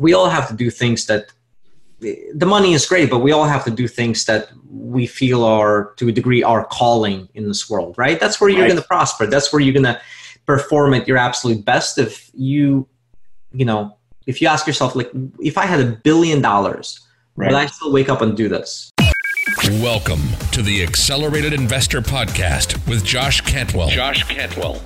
we all have to do things that the money is great, but we all have to do things that we feel are to a degree our calling in this world, right? That's where you're right. going to prosper. That's where you're going to perform at your absolute best. If you, you know, if you ask yourself, like, if I had a billion dollars, right. would I still wake up and do this? Welcome to the Accelerated Investor Podcast with Josh Cantwell. Josh Cantwell.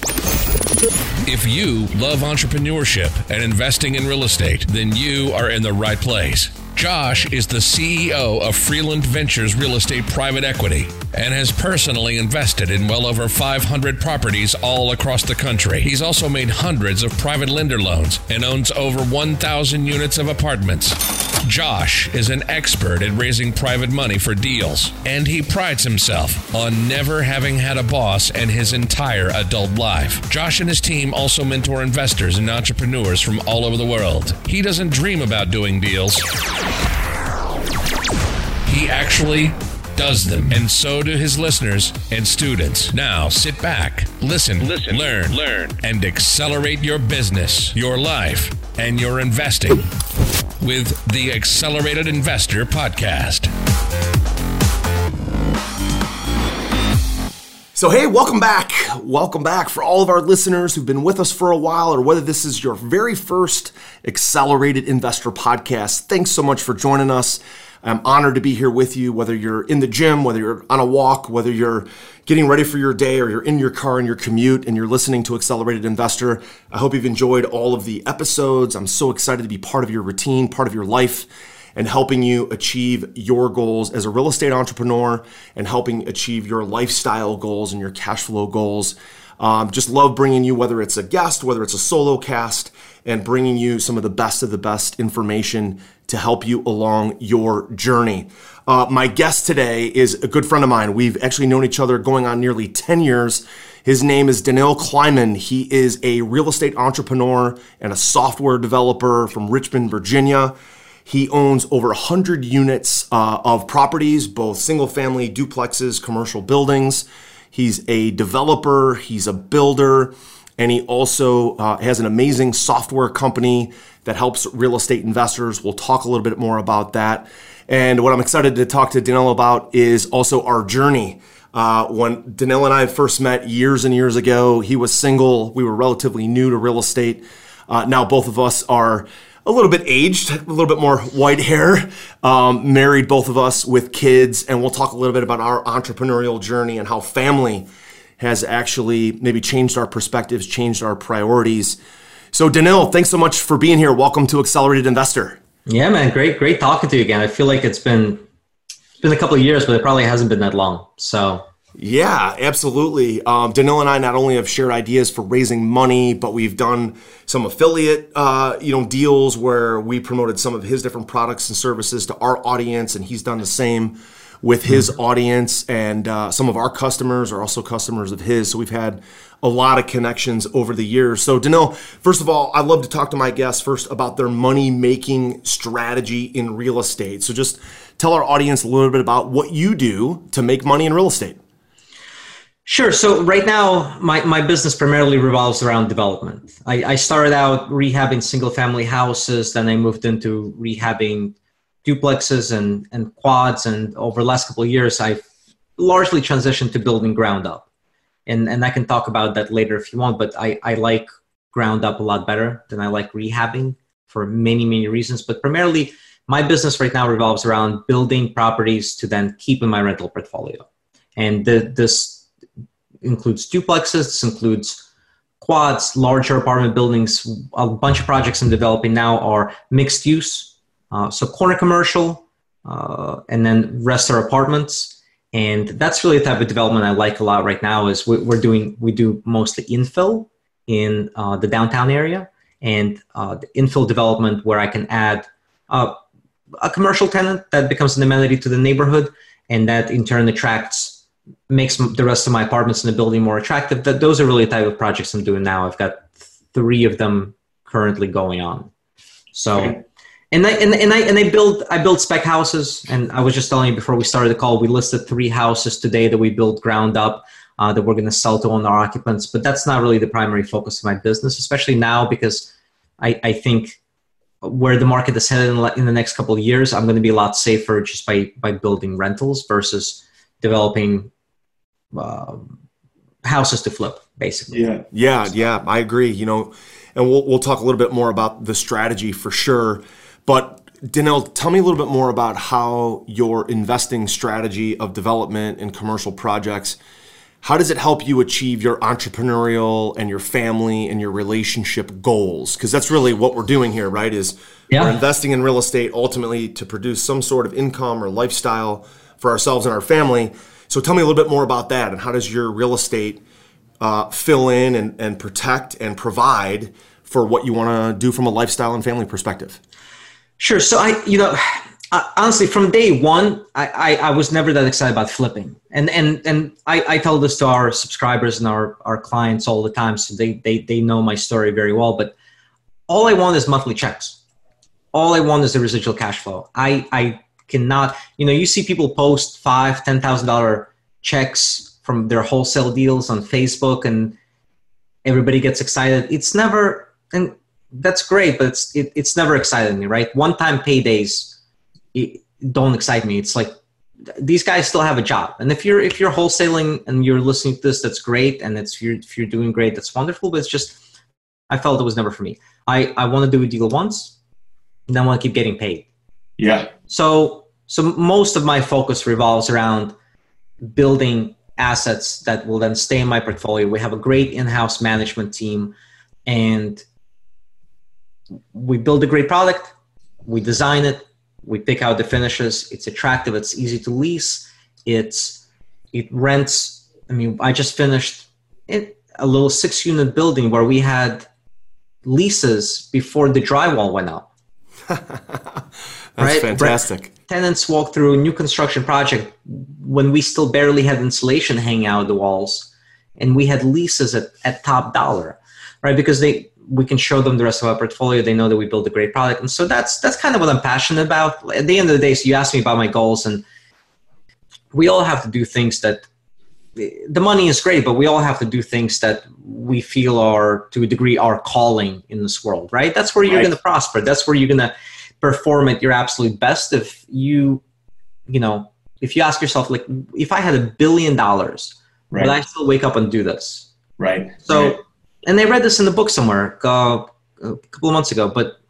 If you love entrepreneurship and investing in real estate, then you are in the right place. Josh is the CEO of Freeland Ventures Real Estate Private Equity and has personally invested in well over 500 properties all across the country. He's also made hundreds of private lender loans and owns over 1,000 units of apartments. Josh is an expert at raising private money for deals, and he prides himself on never having had a boss in his entire adult life. Josh and his team also mentor investors and entrepreneurs from all over the world. He doesn't dream about doing deals. He actually does them, and so do his listeners and students. Now sit back, listen, listen, learn, learn, and accelerate your business, your life, and your investing with the Accelerated Investor Podcast. So, hey, welcome back. Welcome back for all of our listeners who've been with us for a while, or whether this is your very first Accelerated Investor podcast. Thanks so much for joining us. I'm honored to be here with you, whether you're in the gym, whether you're on a walk, whether you're getting ready for your day, or you're in your car in your commute and you're listening to Accelerated Investor. I hope you've enjoyed all of the episodes. I'm so excited to be part of your routine, part of your life and helping you achieve your goals as a real estate entrepreneur and helping achieve your lifestyle goals and your cash flow goals. Um, just love bringing you, whether it's a guest, whether it's a solo cast, and bringing you some of the best of the best information to help you along your journey. Uh, my guest today is a good friend of mine. We've actually known each other going on nearly 10 years. His name is Daniil Kleyman. He is a real estate entrepreneur and a software developer from Richmond, Virginia. He owns over 100 units uh, of properties, both single family, duplexes, commercial buildings. He's a developer, he's a builder, and he also uh, has an amazing software company that helps real estate investors. We'll talk a little bit more about that. And what I'm excited to talk to Danilo about is also our journey. Uh, when Danilo and I first met years and years ago, he was single. We were relatively new to real estate. Uh, now both of us are a little bit aged, a little bit more white hair, um, married both of us with kids, and we'll talk a little bit about our entrepreneurial journey and how family has actually maybe changed our perspectives, changed our priorities. So, Daniil, thanks so much for being here. Welcome to Accelerated Investor. Yeah, man, great, great talking to you again. I feel like it's been it's been a couple of years, but it probably hasn't been that long. So yeah, absolutely. Um, Daniil and I not only have shared ideas for raising money, but we've done some affiliate, uh, you know, deals where we promoted some of his different products and services to our audience, and he's done the same with his mm-hmm. audience. And uh, some of our customers are also customers of his. So we've had a lot of connections over the years. So Daniil, first of all, I love to talk to my guests first about their money making strategy in real estate. So just tell our audience a little bit about what you do to make money in real estate. Sure. So right now, my, my business primarily revolves around development. I, I started out rehabbing single family houses, then I moved into rehabbing duplexes and, and quads. And over the last couple of years, I've largely transitioned to building ground up. And, and I can talk about that later if you want, but I, I like ground up a lot better than I like rehabbing for many, many reasons. But primarily, my business right now revolves around building properties to then keep in my rental portfolio. And the, this includes duplexes, this includes quads, larger apartment buildings. A bunch of projects I'm developing now are mixed use, uh, so corner commercial, uh, and then rest are apartments. And that's really the type of development I like a lot right now. Is we're doing we do mostly infill in uh, the downtown area and uh, the infill development where I can add uh, a commercial tenant that becomes an amenity to the neighborhood, and that in turn attracts makes the rest of my apartments in the building more attractive. That those are really the type of projects I'm doing now. I've got three of them currently going on. So, okay. and I and, and I and I build I build spec houses. And I was just telling you before we started the call, we listed three houses today that we built ground up. Uh, that we're going to sell to owner occupants, but that's not really the primary focus of my business, especially now because I, I think where the market is headed in, in the next couple of years, I'm going to be a lot safer just by by building rentals versus developing uh, houses to flip, basically. Yeah, yeah, yeah. I agree. You know, and we'll we'll talk a little bit more about the strategy for sure. But Daniil, tell me a little bit more about how your investing strategy of development and commercial projects how does it help you achieve your entrepreneurial and your family and your relationship goals because that's really what we're doing here right is yeah. we're investing in real estate ultimately to produce some sort of income or lifestyle for ourselves and our family so tell me a little bit more about that and how does your real estate uh, fill in and, and protect and provide for what you want to do from a lifestyle and family perspective sure so i you know uh, honestly, from day one, I, I, I, was never that excited about flipping. And and and I, I tell this to our subscribers and our, our clients all the time, so they, they they know my story very well. But all I want is monthly checks. All I want is the residual cash flow. I I cannot, you know, you see people post five, ten thousand dollar checks from their wholesale deals on Facebook, and everybody gets excited. It's never, and that's great, but it's it, it's never excited me, right? One time paydays don't excite me. It's like these guys still have a job, and if you're if you're wholesaling and you're listening to this, that's great, and it's if you're if you're doing great, that's wonderful. But it's just I felt it was never for me. I I want to do a deal once, and I want to keep getting paid. Yeah. So so most of my focus revolves around building assets that will then stay in my portfolio. We have a great in-house management team, and we build a great product. We design it, we pick out the finishes it's attractive it's easy to lease it's it rents i mean i just finished it, a little six unit building where we had leases before the drywall went up that's right? fantastic tenants walk through a new construction project when we still barely had insulation hanging out of the walls and we had leases at, at top dollar right because they we can show them the rest of our portfolio. They know that we build a great product, and so that's that's kind of what I'm passionate about. At the end of the day, so you asked me about my goals, and we all have to do things that the money is great, but we all have to do things that we feel are to a degree our calling in this world, right? That's where you're right. going to prosper. That's where you're going to perform at your absolute best. If you, you know, if you ask yourself, like, if I had a billion dollars, right. would I still wake up and do this? Right. So. Right and I read this in the book somewhere uh, a couple of months ago, but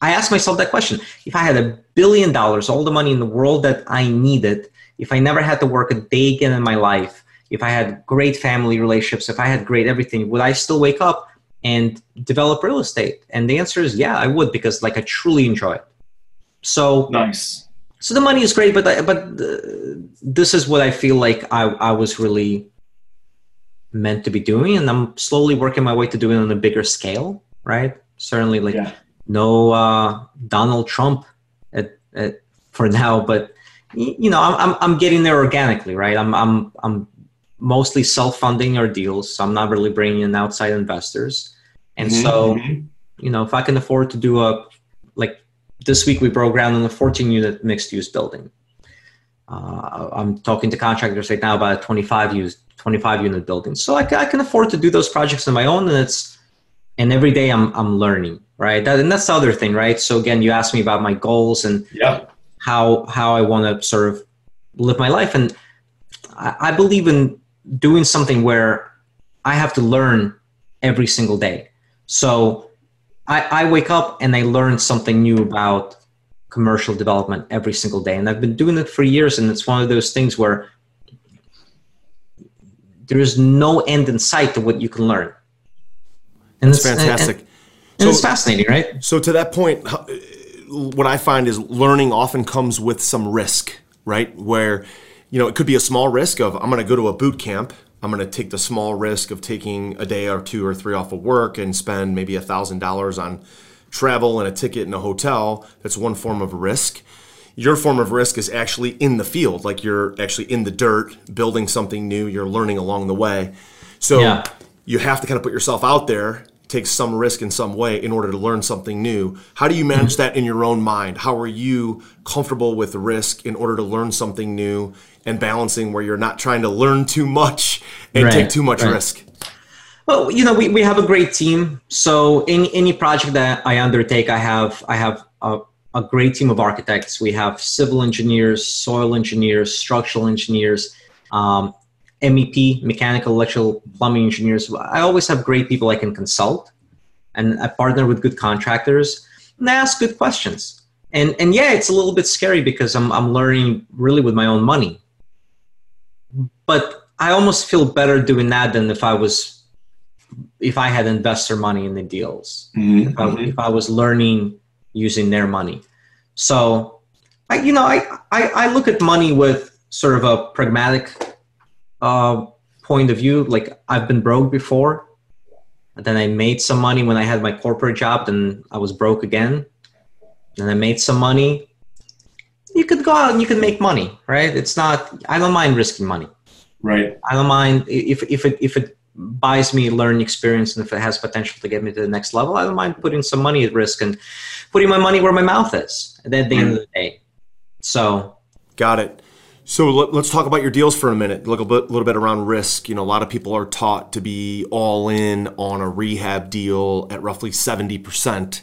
I asked myself that question. If I had a billion dollars, all the money in the world that I needed, if I never had to work a day again in my life, if I had great family relationships, if I had great everything, would I still wake up and develop real estate? And the answer is yeah, I would because like I truly enjoy it. So nice. So the money is great, but I, but uh, this is what I feel like I I was really meant to be doing and i'm slowly working my way to doing it on a bigger scale right certainly like yeah. no uh, donald trump at, at, for now but you know I'm, I'm getting there organically right i'm i'm i'm mostly self-funding our deals so i'm not really bringing in outside investors and mm-hmm. so you know if i can afford to do a like this week we broke ground on a 14 unit mixed use building uh, i'm talking to contractors right now about a 25 use 25 unit buildings. So I, I can afford to do those projects on my own and it's, and every day I'm, I'm learning, right? That, and that's the other thing, right? So again, you asked me about my goals and yeah. how, how I want to sort of live my life. And I, I believe in doing something where I have to learn every single day. So I, I wake up and I learn something new about commercial development every single day. And I've been doing it for years. And it's one of those things where there is no end in sight to what you can learn. And That's fantastic. And, and so, it's fascinating, right? So to that point, what I find is learning often comes with some risk, right? Where, you know, it could be a small risk of I'm going to go to a boot camp. I'm going to take the small risk of taking a day or two or three off of work and spend maybe a thousand dollars on travel and a ticket and a hotel. That's one form of risk your form of risk is actually in the field, like you're actually in the dirt, building something new, you're learning along the way. So yeah. you have to kind of put yourself out there, take some risk in some way in order to learn something new. How do you manage that in your own mind? How are you comfortable with risk in order to learn something new and balancing where you're not trying to learn too much and right, take too much right. risk? Well, you know, we, we have a great team. So any any project that I undertake, I have I have a, a great team of architects. We have civil engineers, soil engineers, structural engineers, um, MEP, mechanical, electrical, plumbing engineers. I always have great people I can consult, and I partner with good contractors and I ask good questions. And and yeah, it's a little bit scary because I'm I'm learning really with my own money. But I almost feel better doing that than if I was if I had investor money in the deals. Mm-hmm. If, I, if I was learning using their money. So I you know I, I, I look at money with sort of a pragmatic uh, point of view. Like I've been broke before. And then I made some money when I had my corporate job, then I was broke again. And I made some money. You could go out and you could make money, right? It's not I don't mind risking money. Right. I don't mind if if it if it buys me learning experience and if it has potential to get me to the next level, I don't mind putting some money at risk and putting my money where my mouth is at the end of the day. So Got it. So let, us talk about your deals for a minute. Look a bit, little bit around risk. You know, a lot of people are taught to be all in on a rehab deal at roughly seventy percent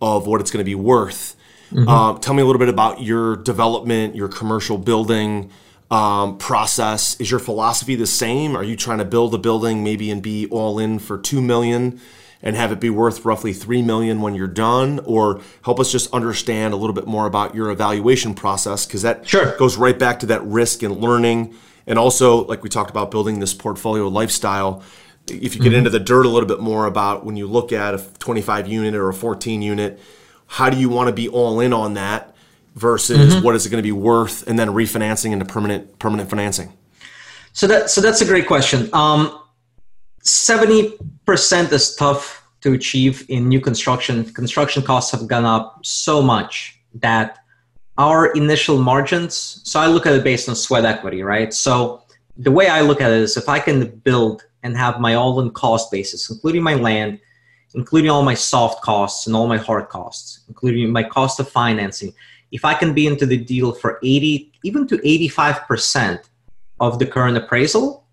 of what it's going to be worth. Mm-hmm. Uh, tell me a little bit about your development, your commercial building um, process. Is your philosophy the same? Are you trying to build a building maybe and be all in for two million? And have it be worth roughly 3 million when you're done or help us just understand a little bit more about your evaluation process because that sure. goes right back to that risk and learning and also like we talked about building this portfolio lifestyle if you get mm-hmm. into the dirt a little bit more about when you look at a 25 unit or a 14 unit how do you want to be all in on that versus mm-hmm. what is it going to be worth and then refinancing into permanent permanent financing so that so that's a great question um, 70% is tough to achieve in new construction. Construction costs have gone up so much that our initial margins, so I look at it based on sweat equity, right? So the way I look at it is if I can build and have my all in cost basis, including my land, including all my soft costs and all my hard costs, including my cost of financing, if I can be into the deal for 80, even to 85% of the current appraisal,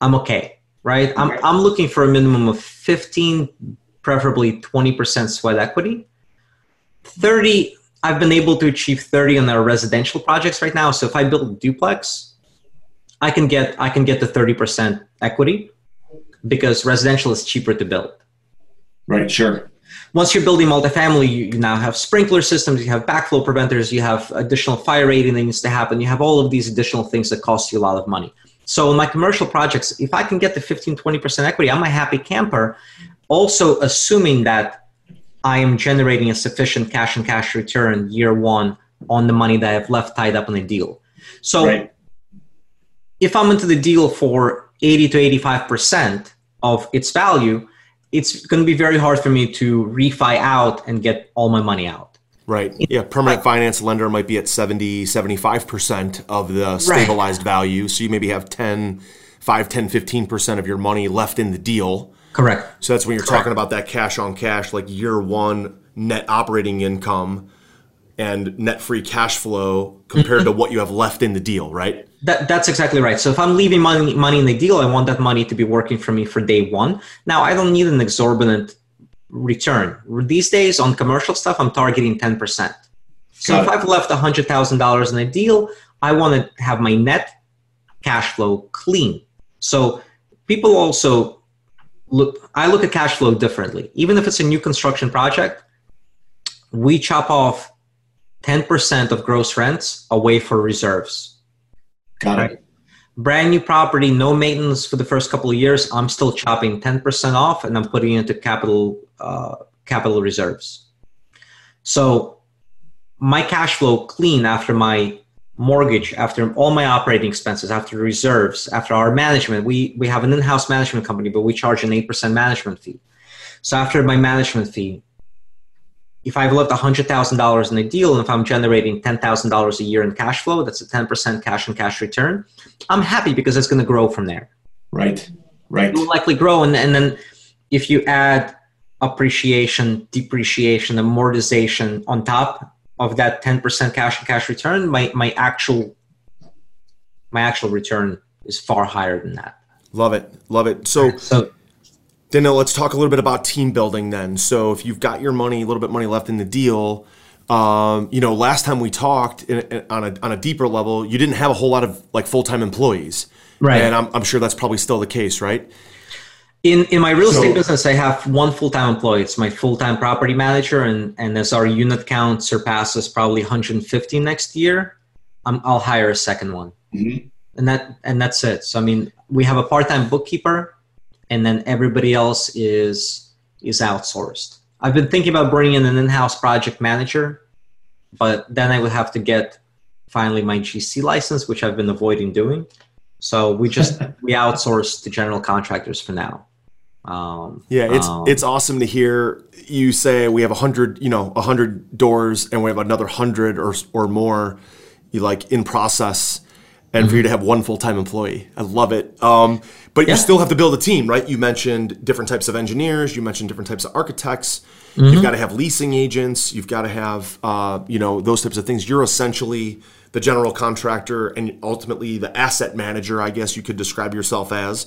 I'm okay right? I'm, I'm looking for a minimum of 15, preferably 20% sweat equity. 30, I've been able to achieve 30 on our residential projects right now. So if I build a duplex, I can get I can get the 30% equity because residential is cheaper to build. Right, sure. Once you're building multifamily, you, you now have sprinkler systems, you have backflow preventers, you have additional fire rating that needs to happen, you have all of these additional things that cost you a lot of money. So in my commercial projects, if I can get the 15, 20% equity, I'm a happy camper. Also assuming that I am generating a sufficient cash and cash return year one on the money that I've left tied up in the deal. So right. if I'm into the deal for 80 to 85% of its value, it's going to be very hard for me to refi out and get all my money out. Right. Yeah. Permanent finance lender might be at 70, 75% of the stabilized right. value. So you maybe have 10, 5, 10, 15% of your money left in the deal. Correct. So that's when you're Correct. talking about that cash on cash, like year one net operating income and net free cash flow compared mm-hmm. to what you have left in the deal, right? That, that's exactly right. So if I'm leaving money money in the deal, I want that money to be working for me for day one. Now I don't need an exorbitant return. These days on commercial stuff, I'm targeting 10%. So Got if it. I've left $100,000 in a deal, I want to have my net cash flow clean. So people also look, I look at cash flow differently. Even if it's a new construction project, we chop off 10% of gross rents away for reserves. Got right? it brand new property, no maintenance for the first couple of years, I'm still chopping 10% off and I'm putting it into capital uh, capital reserves. So my cash flow clean after my mortgage, after all my operating expenses, after reserves, after our management, we, we have an in-house management company, but we charge an 8% management fee. So after my management fee, if I've left $100,000 in a deal and if I'm generating $10,000 a year in cash flow, that's a 10% cash and cash return. I'm happy because it's going to grow from there. Right, right. It will likely grow. And, and then if you add appreciation, depreciation, amortization on top of that 10% cash and cash return, my, my actual my actual return is far higher than that. Love it. Love it. So, so Daniel, let's talk a little bit about team building then. So if you've got your money, a little bit money left in the deal, um, you know, last time we talked in, in, on a on a deeper level, you didn't have a whole lot of like full time employees, right? And I'm, I'm sure that's probably still the case, right? In in my real estate so, business, I have one full time employee. It's my full time property manager, and and as our unit count surpasses probably 150 next year, i will hire a second one, mm-hmm. and that and that's it. So I mean, we have a part time bookkeeper, and then everybody else is is outsourced. I've been thinking about bringing in an in house project manager, but then I would have to get finally my GC license, which I've been avoiding doing. So we just we outsource to general contractors for now. Um, yeah, it's um, it's awesome to hear you say we have a hundred, you know, a hundred doors, and we have another hundred or or more, you like in process, and mm-hmm. for you to have one full time employee, I love it. Um, but yeah. you still have to build a team, right? You mentioned different types of engineers, you mentioned different types of architects. Mm-hmm. You've got to have leasing agents. You've got to have, uh, you know, those types of things. You're essentially the general contractor and ultimately the asset manager, I guess you could describe yourself as.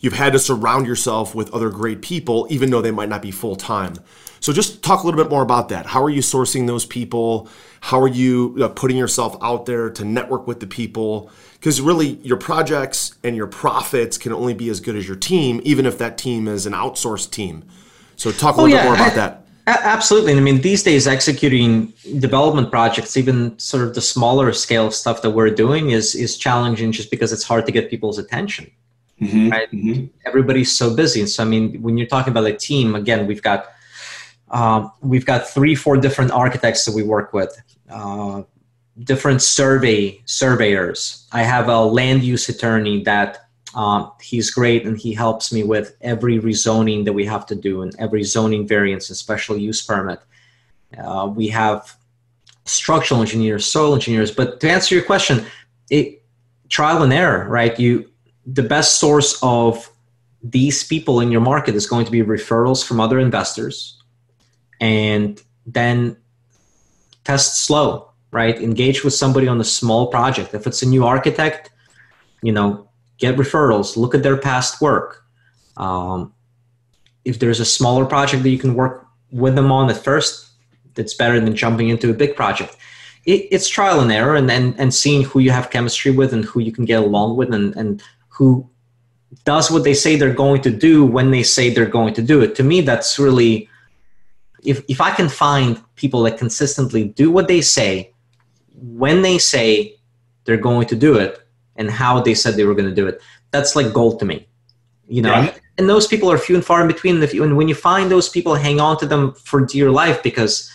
You've had to surround yourself with other great people, even though they might not be full time. So, just talk a little bit more about that. How are you sourcing those people? How are you uh, putting yourself out there to network with the people? Because really, your projects and your profits can only be as good as your team, even if that team is an outsourced team. So, talk a oh, little oh, yeah. bit more about that. Absolutely. I mean, these days, executing development projects, even sort of the smaller scale stuff that we're doing, is is challenging just because it's hard to get people's attention. Mm-hmm. Right? Mm-hmm. Everybody's so busy, and so I mean, when you're talking about a team, again, we've got um, we've got three, four different architects that we work with, uh, different survey surveyors. I have a land use attorney that um, he's great and he helps me with every rezoning that we have to do and every zoning variance and special use permit. Uh, we have structural engineers, soil engineers. But to answer your question, it, trial and error, right? You the best source of these people in your market is going to be referrals from other investors, and then test slow, right? Engage with somebody on a small project. If it's a new architect, you know, get referrals, look at their past work. Um, if there's a smaller project that you can work with them on at first, that's better than jumping into a big project. It, it's trial and error and, and, and seeing who you have chemistry with and who you can get along with and, and who does what they say they're going to do when they say they're going to do it. To me, that's really, if, if I can find people that consistently do what they say when they say they're going to do it, and how they said they were going to do it. That's like gold to me, you know. Yeah. And those people are few and far in between. If you, and when you find those people, hang on to them for dear life because,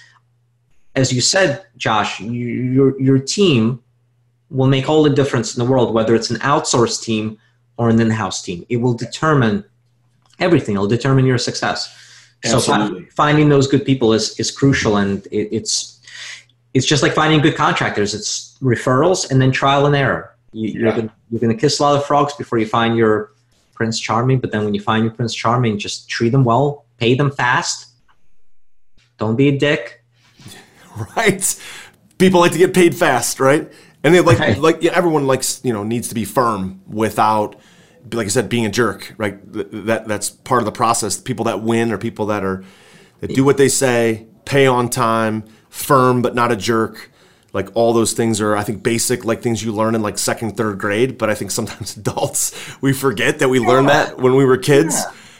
as you said, Josh, you, your your team will make all the difference in the world. Whether it's an outsourced team or an in-house team, it will determine everything. It'll determine your success. Absolutely. So finding those good people is is crucial, and it, it's it's just like finding good contractors. It's referrals and then trial and error you, are gonna, you're gonna kiss a lot of frogs before you find your Prince Charming. But then when you find your Prince Charming, just treat them well, pay them fast. Don't be a dick. Right. People like to get paid fast, right? And they like right. like yeah, everyone likes you know needs to be firm without like I said being a jerk, right? That that's part of the process. People that win are people that are that do what they say, pay on time, firm but not a jerk like all those things are i think basic like things you learn in like second third grade but i think sometimes adults we forget that we yeah. learned that when we were kids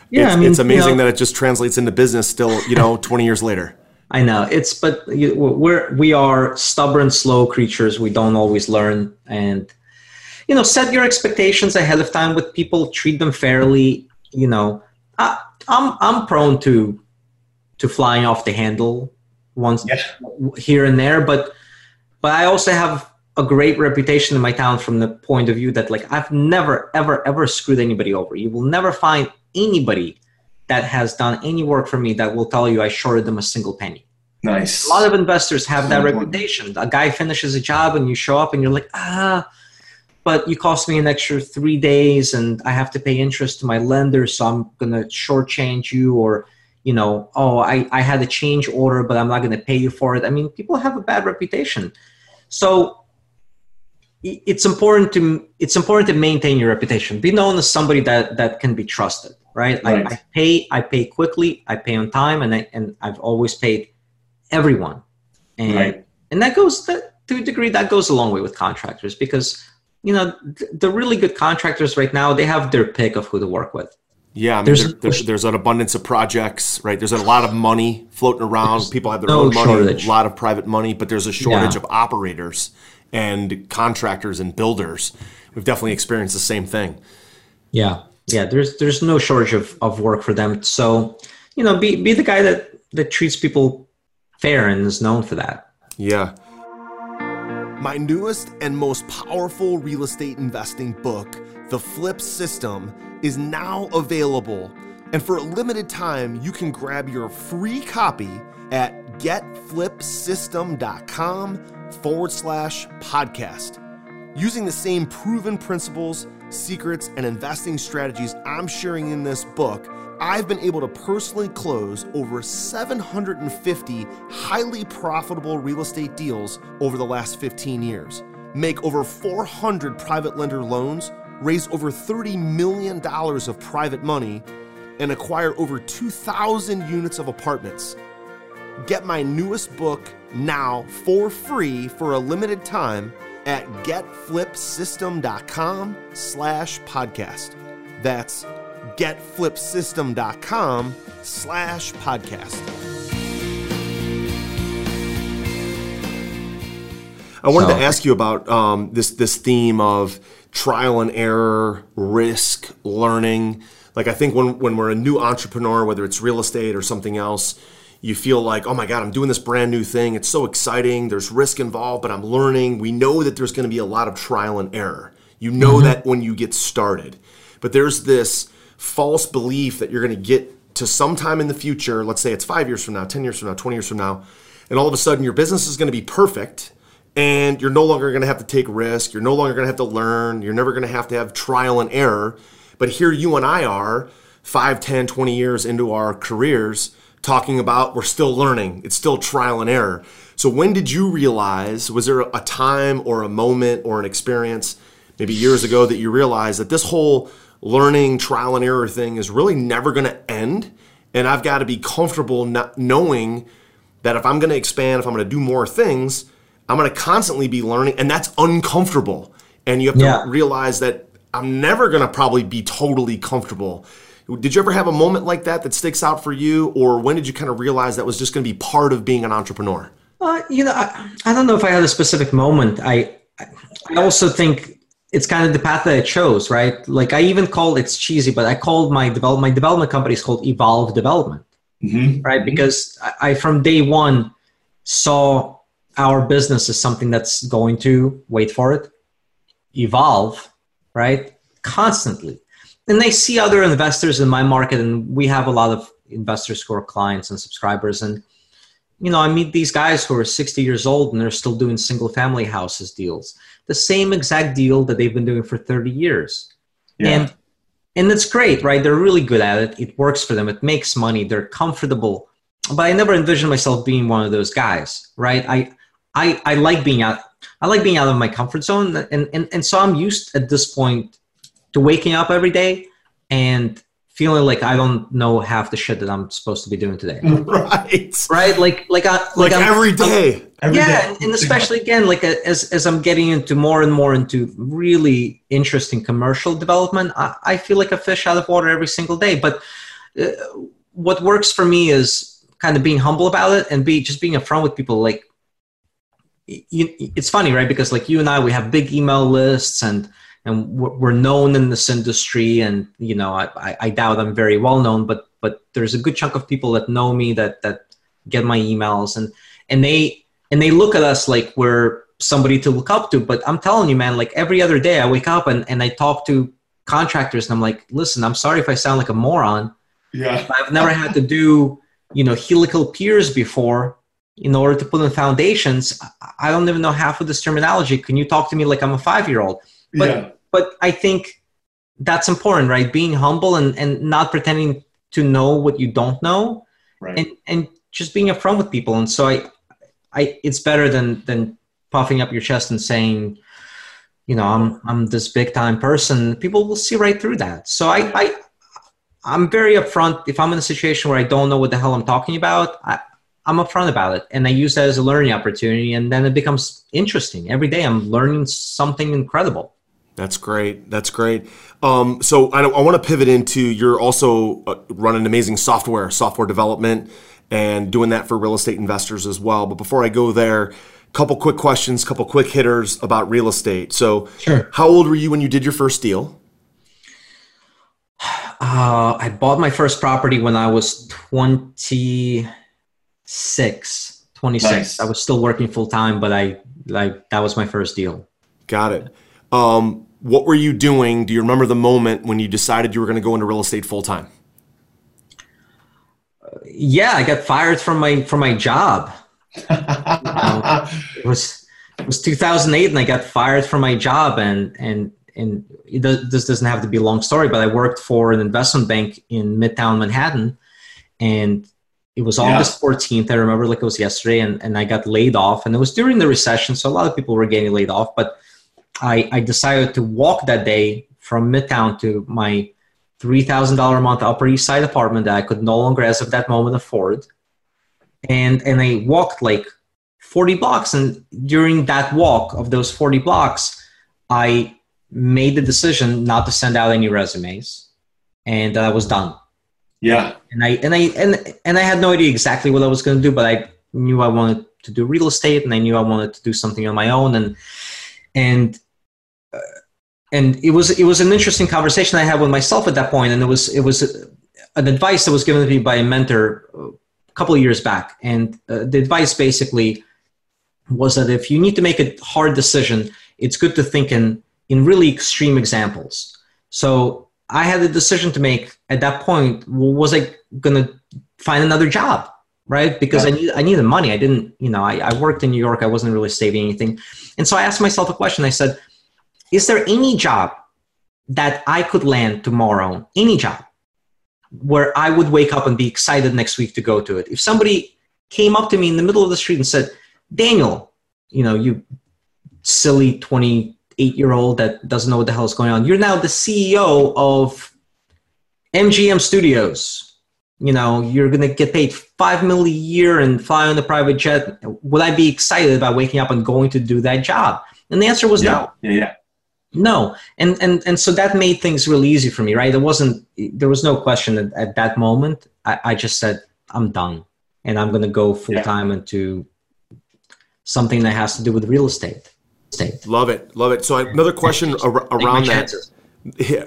yeah, yeah it's, I mean, it's amazing you know, that it just translates into business still you know 20 years later i know it's but we're we are stubborn slow creatures we don't always learn and you know set your expectations ahead of time with people treat them fairly you know I, i'm i'm prone to to flying off the handle once yes. here and there but but I also have a great reputation in my town from the point of view that like I've never ever ever screwed anybody over. You will never find anybody that has done any work for me that will tell you I shorted them a single penny. Nice. A lot of investors have that reputation. A guy finishes a job and you show up and you're like, ah, but you cost me an extra three days and I have to pay interest to my lender, so I'm gonna shortchange you or you know, oh, I, I had a change order, but I'm not gonna pay you for it. I mean, people have a bad reputation. So it's important to it's important to maintain your reputation. Be known as somebody that that can be trusted, right? right. I, I, pay I pay quickly, I pay on time, and I, and I've always paid everyone, and right. and that goes that, to a degree that goes a long way with contractors because you know the really good contractors right now they have their pick of who to work with. Yeah, I mean, there's, there, there's, there's an abundance of projects, right? There's a lot of money floating around. People have their no own money, shortage. a lot of private money, but there's a shortage yeah. of operators and contractors and builders. We've definitely experienced the same thing. Yeah, yeah. There's there's no shortage of, of work for them. So you know, be be the guy that that treats people fair and is known for that. Yeah. My newest and most powerful real estate investing book, The Flip System, is now available. And for a limited time, you can grab your free copy at getflipsystem.com forward slash podcast. Using the same proven principles, secrets, and investing strategies I'm sharing in this book, I've been able to personally close over 750 highly profitable real estate deals over the last 15 years, make over 400 private lender loans, raise over $30 million of private money, and acquire over 2,000 units of apartments. Get my newest book now for free for a limited time at getflipsystem.com slash podcast. That's getflipsystem.com slash podcast. I wanted so. to ask you about um, this this theme of trial and error, risk, learning. Like I think when when we're a new entrepreneur, whether it's real estate or something else, you feel like, oh my God, I'm doing this brand new thing. It's so exciting. There's risk involved, but I'm learning. We know that there's going to be a lot of trial and error. You know mm-hmm. that when you get started. But there's this false belief that you're going to get to sometime in the future, let's say it's five years from now, 10 years from now, 20 years from now, and all of a sudden your business is going to be perfect and you're no longer going to have to take risk. You're no longer going to have to learn. You're never going to have to have trial and error. But here you and I are, 5, 10, 20 years into our careers talking about we're still learning, it's still trial and error. So, when did you realize, was there a time or a moment or an experience, maybe years ago, that you realized that this whole learning, trial and error thing is really never going to end? And I've got to be comfortable not knowing that if I'm going to expand, if I'm going to do more things, I'm going to constantly be learning, and that's uncomfortable. And you have to yeah. realize that I'm never going to probably be totally comfortable did you ever have a moment like that that sticks out for you, or when did you kind of realize that was just going to be part of being an entrepreneur? Uh, you know, I, I, don't know if I had a specific moment. I I also think it's kind of the path that I chose, right? Like I even called it's cheesy, but I called my develop my development company is called Evolve Development, mm-hmm. right? Because I, I from day one saw our business as something that's going to wait for it, evolve, right? Constantly and they see other investors in my market and we have a lot of investors who are clients and subscribers. And you know i meet these guys who are 60 years old and they're still doing single family houses deals. The same exact deal that they've been doing for 30 years. Yeah. and and it's great right? They're really good at it. It works for them. It makes money. They're comfortable. But i never envisioned myself being one of those guys right? I i, I like being out i like being out of my comfort zone. And, and and so i'm used at this point to waking up every day and feeling like I don't know half the shit that I'm supposed to be doing today. Right. Right. Like like I like, like every day. Every yeah, day. and especially again, like as as I'm getting into more and more into really interesting commercial development, I, I feel like a fish out of water every single day. But uh, what works for me is kind of being humble about it and be just being upfront with people. Like, you, it's funny, right? Because like you and I, we have big email lists and and we're known in this industry and you know I, I doubt i'm very well known but but there's a good chunk of people that know me that that get my emails and and they and they look at us like we're somebody to look up to. But i'm telling you man like every other day i wake up and, and i talk to contractors and i'm like listen i'm sorry if i sound like a moron. Yeah. I've never had to do you know helical piers before in order to put in foundations. I don't even know half of this terminology. Can you talk to me like i'm a five year old but yeah. but I think that's important, right? Being humble and, and not pretending to know what you don't know. Right. And and just being upfront with people. And so I I it's better than than puffing up your chest and saying, you know i'm i'm this big time person people will see right through that so i i i'm very upfront if i'm in a situation where i don't know what the hell i'm talking about I, i'm upfront about it and i use that as a learning opportunity and then it becomes interesting every day i'm learning something incredible that's great. That's great. Um, so I, I want to pivot into you're also uh, running amazing software, software development, and doing that for real estate investors as well. But before I go there, couple quick questions, couple quick hitters about real estate. So, sure. how old were you when you did your first deal? Uh, I bought my first property when I was 26. 26. Nice. I was still working full time, but I like that was my first deal. Got it. Um, what were you doing? Do you remember the moment when you decided you were going to go into real estate full time? Uh, yeah, I got fired from my from my job um, it was it was 2008, and I got fired from my job, and and and does, this doesn't have to be a long story, but I worked for an investment bank in Midtown Manhattan, and it was August yeah. 14th. I remember like it was yesterday, and, and I got laid off, and it was during the recession, so a lot of people were getting laid off. But I, I decided to walk that day from Midtown to my $3,000 a month Upper East Side apartment that I could no longer, as of that moment, afford and and I walked like 40 blocks and during that walk of those 40 blocks I made the decision not to send out any resumes and I was done. Yeah. And I and I and and I had no idea exactly what I was going to do but I knew I wanted to do real estate and I knew I wanted to do something on my own and and uh, and it was it was an interesting conversation I had with myself at that point and it was it was an advice that was given to me by a mentor a couple of years back, and uh, the advice basically was that if you need to make a hard decision, it's good to think in in really extreme examples. So I had a decision to make at that point. Was I going to find another job? Right, because yeah. I need I needed money. I didn't, you know, I, I worked in New York. I wasn't really saving anything, and so I asked myself a question. I said, "Is there any job that I could land tomorrow? Any job where I would wake up and be excited next week to go to it. If somebody came up to me in the middle of the street and said, Daniel, you know, you silly 28 year old that doesn't know what the hell is going on, you're now the CEO of MGM Studios. You know, you're going to get paid five million a year and fly on a private jet. Would I be excited about waking up and going to do that job? And the answer was yeah. no. Yeah, yeah no and and and so that made things really easy for me right there wasn't there was no question at, at that moment I, I, just said i'm done and i'm going to go full time yeah. into something that has to do with real estate State. love it love it so another question ar- around that yeah,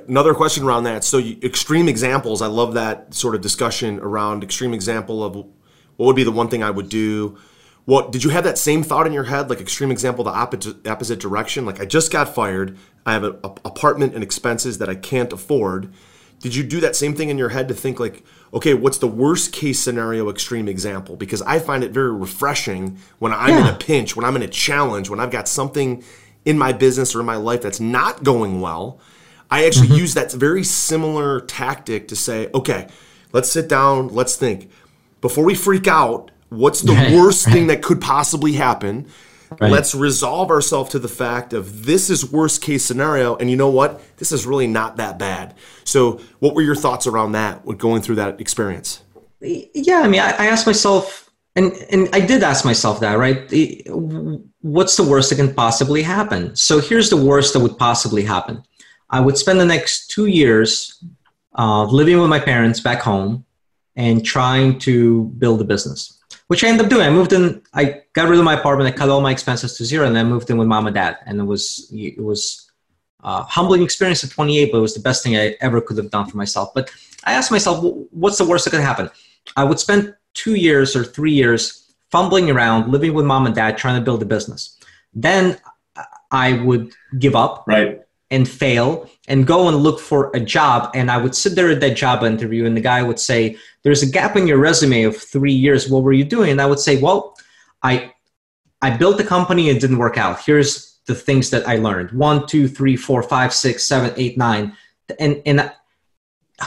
another question around that. So you, extreme examples i love that sort of discussion around extreme example of what would be the one thing i would do. What did you have that same thought in your head like extreme example the opposite opposite direction? Like i just got fired. I have an apartment and expenses that i can't afford. Did you do that same thing in your head to think like okay what's the worst case scenario extreme example? Because i find it very refreshing when i'm yeah. in a pinch when i'm in a challenge when i've got something in my business or in my life that's not going well i actually mm-hmm. use that very similar tactic to say okay let's sit down let's think before we freak out What's the worst right. thing that could possibly happen? Right. Let's resolve ourselves to the fact of this is worst case scenario, and you know what? This is really not that bad. So, what were your thoughts around that? With going through that experience? Yeah, I mean, I, I asked myself, and and I did ask myself that, right? What's the worst that can possibly happen? So here's the worst that would possibly happen. I would spend the next two years uh, living with my parents back home and trying to build a business which I ended up doing. I moved in. I got rid of my apartment. I cut all my expenses to zero, and then moved in with mom and dad. And it was it was a humbling experience at 28, but it was the best thing I ever could have done for myself. But I asked myself, what's the worst that could happen? I would spend two years or three years fumbling around, living with mom and dad, trying to build a business. Then I would give up. Right and fail and go and look for a job. And i would sit there at that job interview and the guy would say there's a gap in your resume of three years. What were you doing? And i would say well i i built a company. And it didn't work out. Here's the things that i learned. One two three four five six seven eight nine. And and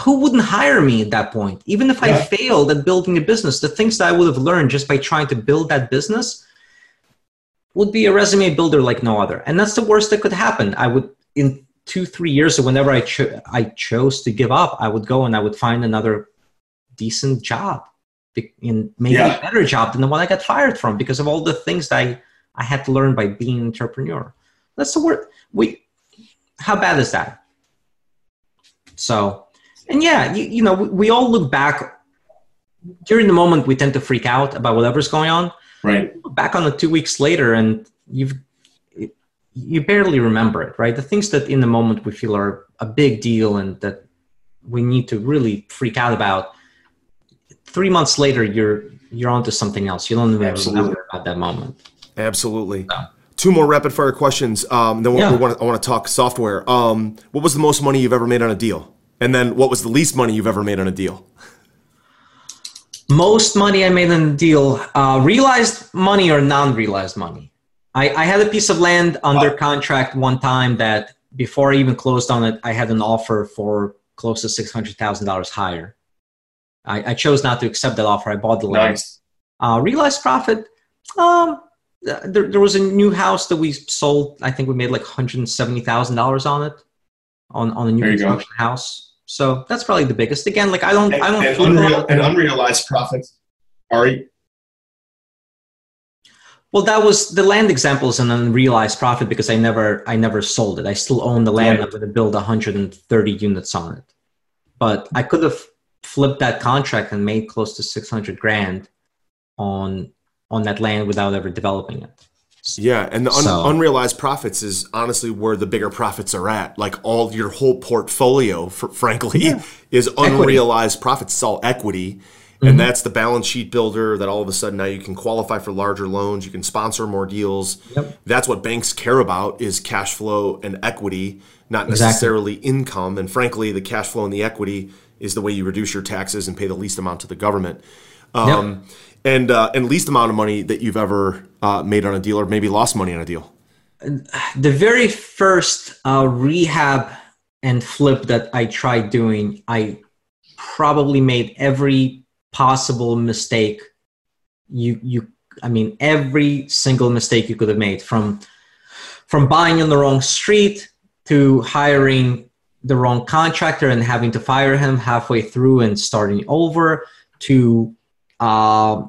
who wouldn't hire me at that point? Even if yeah. i failed at building a business the things that i would have learned just by trying to build that business would be a resume builder like no other. And that's the worst that could happen. I would, in two, three years, or whenever I, cho- I chose to give up, I would go and I would find another decent job in maybe yeah. a better job than the one I got fired from because of all the things that I, I had to learn by being an entrepreneur. That's the word. We, how bad is that? So, and yeah, you, you know, we, we all look back during the moment. We tend to freak out about whatever's going on. Right. Back on the two weeks later, and you've you barely remember it, right? The things that in the moment we feel are a big deal and that we need to really freak out about. Three months later, you're you're onto something else. You don't even Absolutely. remember about that moment. Absolutely. So. Two more rapid fire questions. Um, then yeah. we want I want to talk software. Um, what was the most money you've ever made on a deal? And then what was the least money you've ever made on a deal? Most money I made on a deal, uh, realized money or non-realized money. I, I had a piece of land under contract one time that before I even closed on it, I had an offer for close to six hundred thousand dollars higher. I, I, chose not to accept that offer. I bought the land. Nice. Uh, realized profit. Um, there, there was a new house that we sold. I think we made like hundred and seventy thousand dollars on it, on on a new construction go. house. So that's probably the biggest. Again, like I don't, and, I don't. And, unreal, unrealized profits. Ari. Well, that was the land example is an unrealized profit because I never, I never sold it. I still own the land. Right. I'm going to build 130 units on it, but I could have flipped that contract and made close to 600 grand on on that land without ever developing it. Yeah, and the un- so, unrealized profits is honestly where the bigger profits are at. Like all your whole portfolio, for, frankly, yeah. is unrealized equity. profits. It's all equity, mm-hmm. and that's the balance sheet builder. That all of a sudden now you can qualify for larger loans, you can sponsor more deals. Yep. That's what banks care about is cash flow and equity, not necessarily exactly. income. And frankly, the cash flow and the equity is the way you reduce your taxes and pay the least amount to the government. Um, yep and uh, and least amount of money that you've ever uh, made on a deal or maybe lost money on a deal? The very first uh, rehab and flip that I tried doing, I probably made every possible mistake. You you, I mean, every single mistake you could have made from from buying in the wrong street to hiring the wrong contractor and having to fire him halfway through and starting over to uh,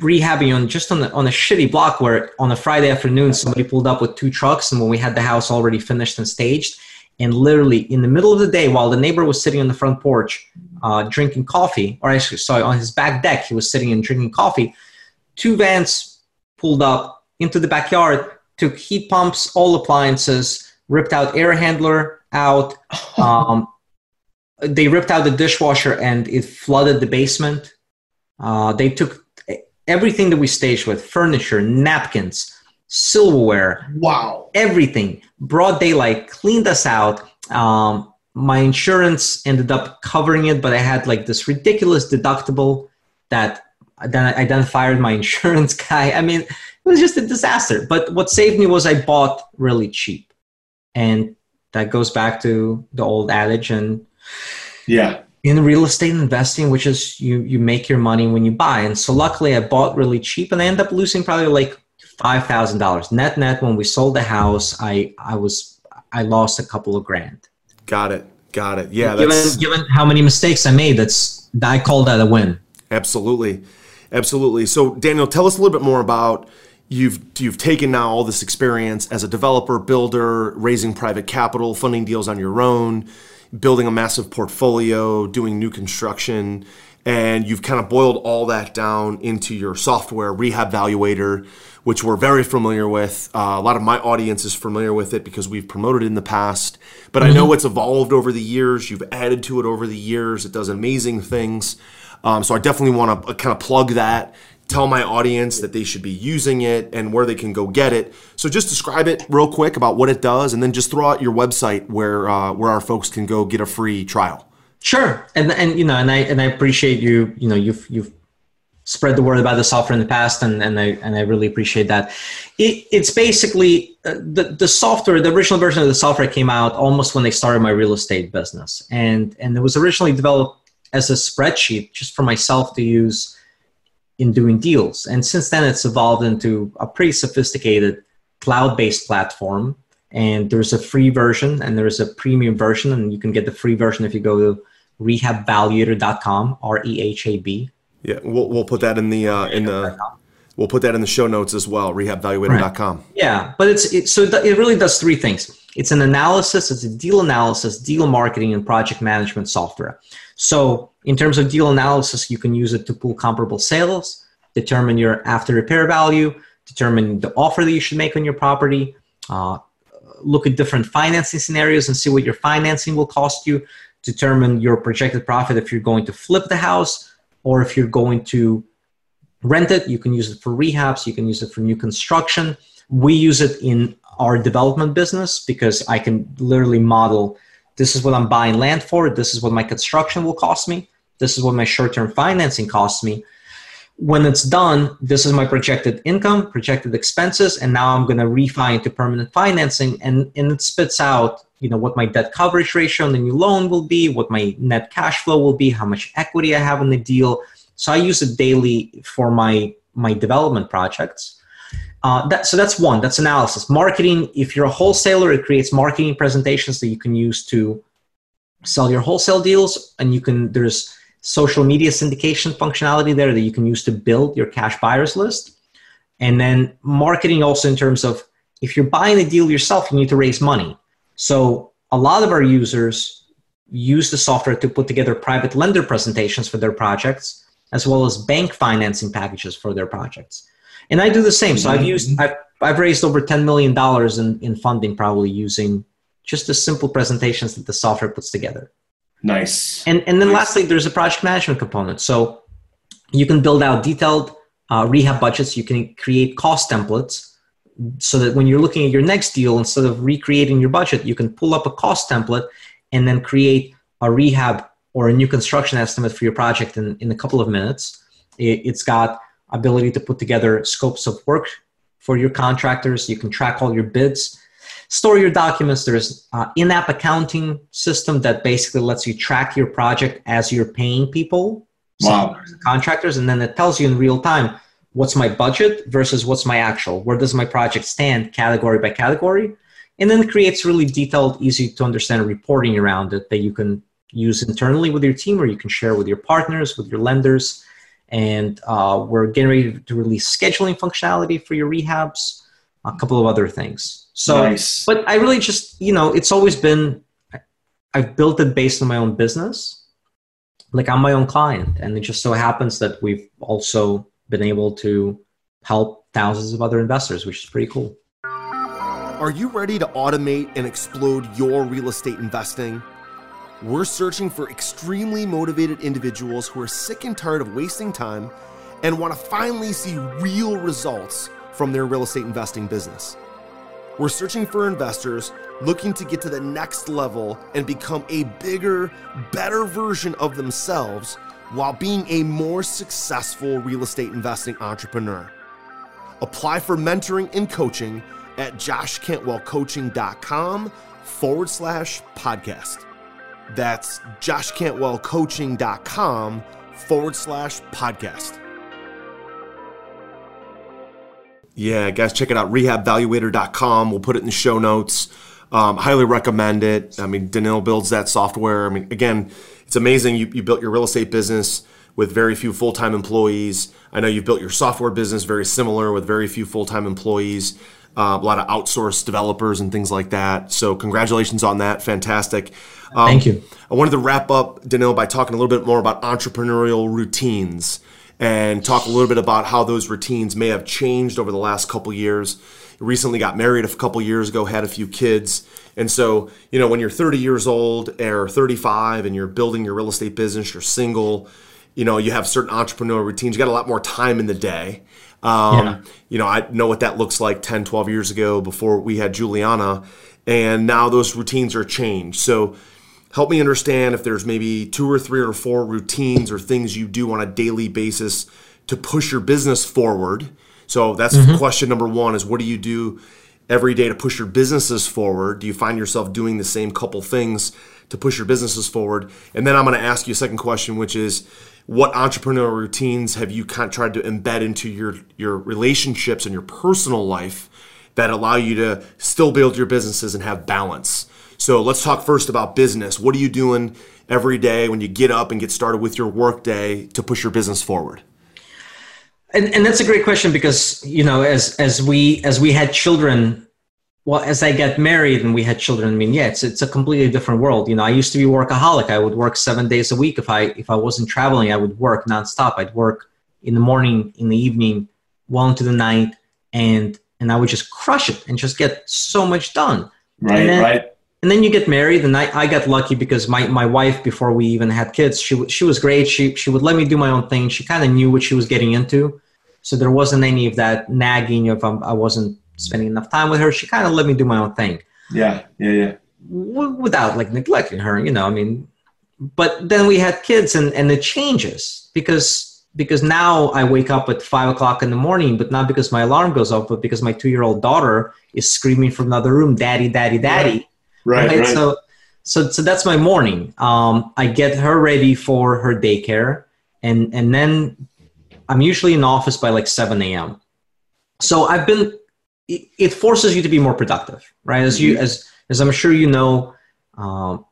rehabbing on just on, the, on a shitty block where on a Friday afternoon somebody pulled up with two trucks and when we had the house already finished and staged and literally in the middle of the day while the neighbor was sitting on the front porch uh, drinking coffee or actually sorry on his back deck he was sitting and drinking coffee two vans pulled up into the backyard took heat pumps all appliances ripped out air handler out um, they ripped out the dishwasher and it flooded the basement uh, they took everything that we staged with furniture, napkins, silverware. Wow. Everything. Broad daylight cleaned us out. Um, my insurance ended up covering it, but I had like this ridiculous deductible that then I then fired my insurance guy. I mean, it was just a disaster. But what saved me was I bought really cheap. And that goes back to the old adage and yeah in real estate investing, which is you you make your money when you buy. And so luckily I bought really cheap and I ended up losing probably like five thousand dollars. Net net when we sold the house, I I was I lost a couple of grand. Got it. Got it. Yeah. Given given how many mistakes I made, that's I call that a win. Absolutely. Absolutely. So Daniil, tell us a little bit more about you've you've taken now all this experience as a developer, builder, raising private capital, funding deals on your own building a massive portfolio, doing new construction, and you've kind of boiled all that down into your software, Rehab Valuator, which we're very familiar with. Uh, a lot of my audience is familiar with it because we've promoted it in the past. But mm-hmm. I know mm-hmm. it's evolved over the years. You've added to it over the years. It does amazing things. Um, so I definitely want to uh, kind of plug that tell my audience that they should be using it and where they can go get it. So just describe it real quick about what it does, and then just throw out your website where uh, where our folks can go get a free trial. Sure, and and you know, and I and I appreciate you. You know, you've you've spread the word about the software in the past, and and I and I really appreciate that. It, it's basically uh, the the software. The original version of the software came out almost when they started my real estate business, and and it was originally developed as a spreadsheet just for myself to use in doing deals. And since then, it's evolved into a pretty sophisticated cloud-based platform. And there's a free version and there's a premium version, and you can get the free version if you go to rehabvaluator.com, R-E-H-A-B. Yeah, we'll, we'll put that in the uh, in the we'll put that in the show notes as well. Rehabvaluator.com. Right. Yeah, but it's it, so it really does three things. It's an analysis, it's a deal analysis, deal marketing, and project management software. So in terms of deal analysis, you can use it to pull comparable sales, determine your after repair value, determine the offer that you should make on your property, uh, look at different financing scenarios and see what your financing will cost you, determine your projected profit if you're going to flip the house or if you're going to rent it. You can use it for rehabs, you can use it for new construction. We use it in our development business because I can literally model this is what I'm buying land for, this is what my construction will cost me, this is what my short term financing costs me when it's done, this is my projected income, projected expenses, and now I'm going to refi into permanent financing, and, and it spits out, you know, what my debt coverage ratio on the new loan will be, what my net cash flow will be, how much equity I have in the deal. So I use it daily for my my development projects. Uh, that, so that's one. That's analysis. Marketing. If you're a wholesaler, it creates marketing presentations that you can use to sell your wholesale deals, and you can there's social media syndication functionality there that you can use to build your cash buyers list. And then marketing also in terms of if you're buying a deal yourself, you need to raise money. So a lot of our users use the software to put together private lender presentations for their projects, as well as bank financing packages for their projects. And I do the same. So I've mm-hmm. used, I've, I've raised over $10 million in, in funding probably using just the simple presentations that the software puts together. Nice. And and then nice. lastly, there's a project management component. So you can build out detailed uh, rehab budgets. You can create cost templates so that when you're looking at your next deal, instead of recreating your budget, you can pull up a cost template and then create a rehab or a new construction estimate for your project in, in a couple of minutes. It, it's got ability to put together scopes of work for your contractors. You can track all your bids store your documents. There's uh, in-app accounting system that basically lets you track your project as you're paying people, wow. contractors, and then it tells you in real time what's my budget versus what's my actual. Where does my project stand, category by category, and then creates really detailed, easy to understand reporting around it that you can use internally with your team or you can share with your partners, with your lenders. And uh, we're getting ready to release scheduling functionality for your rehabs, a couple of other things. So, nice. but I really just, you know, it's always been, I've built it based on my own business. Like I'm my own client. And it just so happens that we've also been able to help thousands of other investors, which is pretty cool. Are you ready to automate and explode your real estate investing? We're searching for extremely motivated individuals who are sick and tired of wasting time and want to finally see real results from their real estate investing business. We're searching for investors looking to get to the next level and become a bigger, better version of themselves while being a more successful real estate investing entrepreneur. Apply for mentoring and coaching at joshcantwellcoaching.com forward slash podcast. That's joshcantwellcoaching.com forward slash podcast. Yeah, guys, check it out. Rehabvaluator.com. We'll put it in the show notes. Um, highly recommend it. I mean, Daniil builds that software. I mean, again, it's amazing. You, you built your real estate business with very few full time employees. I know you've built your software business very similar with very few full time employees, uh, a lot of outsourced developers and things like that. So, congratulations on that. Fantastic. Um, Thank you. I wanted to wrap up, Daniil, by talking a little bit more about entrepreneurial routines and talk a little bit about how those routines may have changed over the last couple years. Recently got married a couple years ago, had a few kids. And so, you know, when you're 30 years old or 35 and you're building your real estate business, you're single, you know, you have certain entrepreneurial routines, you got a lot more time in the day. Um, yeah. You know, I know what that looks like 10, 12 years ago before we had Juliana. And now those routines are changed. So, help me understand if there's maybe two or three or four routines or things you do on a daily basis to push your business forward. So that's mm-hmm. question number one is what do you do every day to push your businesses forward? Do you find yourself doing the same couple things to push your businesses forward? And then I'm going to ask you a second question, which is what entrepreneurial routines have you kind of tried to embed into your your relationships and your personal life that allow you to still build your businesses and have balance? So let's talk first about business. What are you doing every day when you get up and get started with your work day to push your business forward? And, and that's a great question because you know as as we as we had children well as i got married and we had children i mean yeah it's, it's a completely different world. You know i used to be workaholic. I would work seven days a week. If i if i wasn't traveling i would work nonstop. I'd work in the morning in the evening well into the night and and i would just crush it and just get so much done. Right and then, right and then you get married and I, I got lucky because my, my wife before we even had kids she, she was great she, she would let me do my own thing she kind of knew what she was getting into so there wasn't any of that nagging of um, i wasn't spending enough time with her. She kind of let me do my own thing. Yeah, yeah, yeah. W- without like neglecting her, you know. I mean, but then we had kids, and and it changes because because now I wake up at five o'clock in the morning, but not because my alarm goes off, but because my two year old daughter is screaming from another room, "Daddy, daddy, daddy!" Right, right. right. So so so that's my morning. Um, I get her ready for her daycare, and and then I'm usually in office by like seven a.m. So I've been it, forces you to be more productive, right? As you mm-hmm. as as I'm sure you know, um,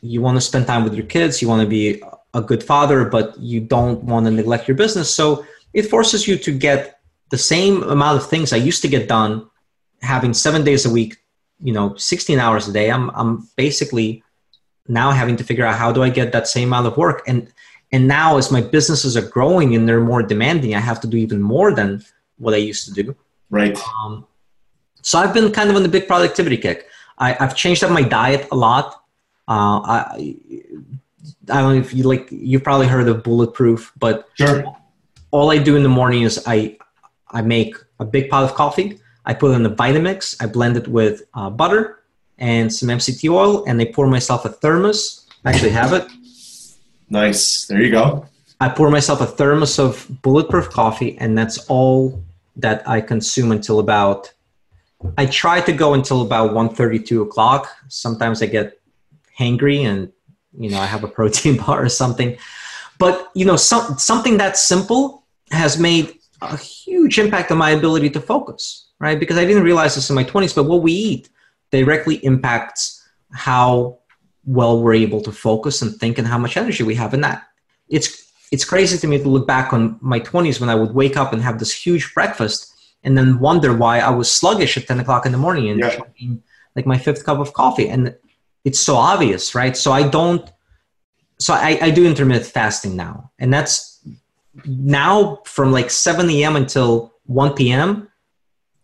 you want to spend time with your kids, you want to be a good father, but you don't want to neglect your business. So it forces you to get the same amount of things I used to get done, having seven days a week, you know, 16 hours a day. I'm I'm basically now having to figure out how do I get that same amount of work and and now as my businesses are growing and they're more demanding, I have to do even more than what I used to do. Right. Um, so I've been kind of on the big productivity kick. I, have changed up my diet a lot. Uh, I, I don't know if you like. You've probably heard of bulletproof, but sure. all I do in the morning is I I make a big pot of coffee. I put it in the Vitamix. I blend it with uh, butter and some MCT oil, and I pour myself a thermos. I actually have it. Nice. There you go. I pour myself a thermos of bulletproof coffee, and that's all that I consume until about I try to go until about 1.32 o'clock. Sometimes I get hangry and you know I have a protein bar or something. But you know some, something that simple has made a huge impact on my ability to focus, right? Because I didn't realize this in my 20s, but what we eat directly impacts how well we're able to focus and think and how much energy we have in that. It's it's crazy to me to look back on my 20s when I would wake up and have this huge breakfast and then wonder why I was sluggish at 10 o'clock in the morning and yeah. like my fifth cup of coffee. And it's so obvious, right? So I don't, so I, I do intermittent fasting now. And that's now from like 7 a.m. until 1 p.m.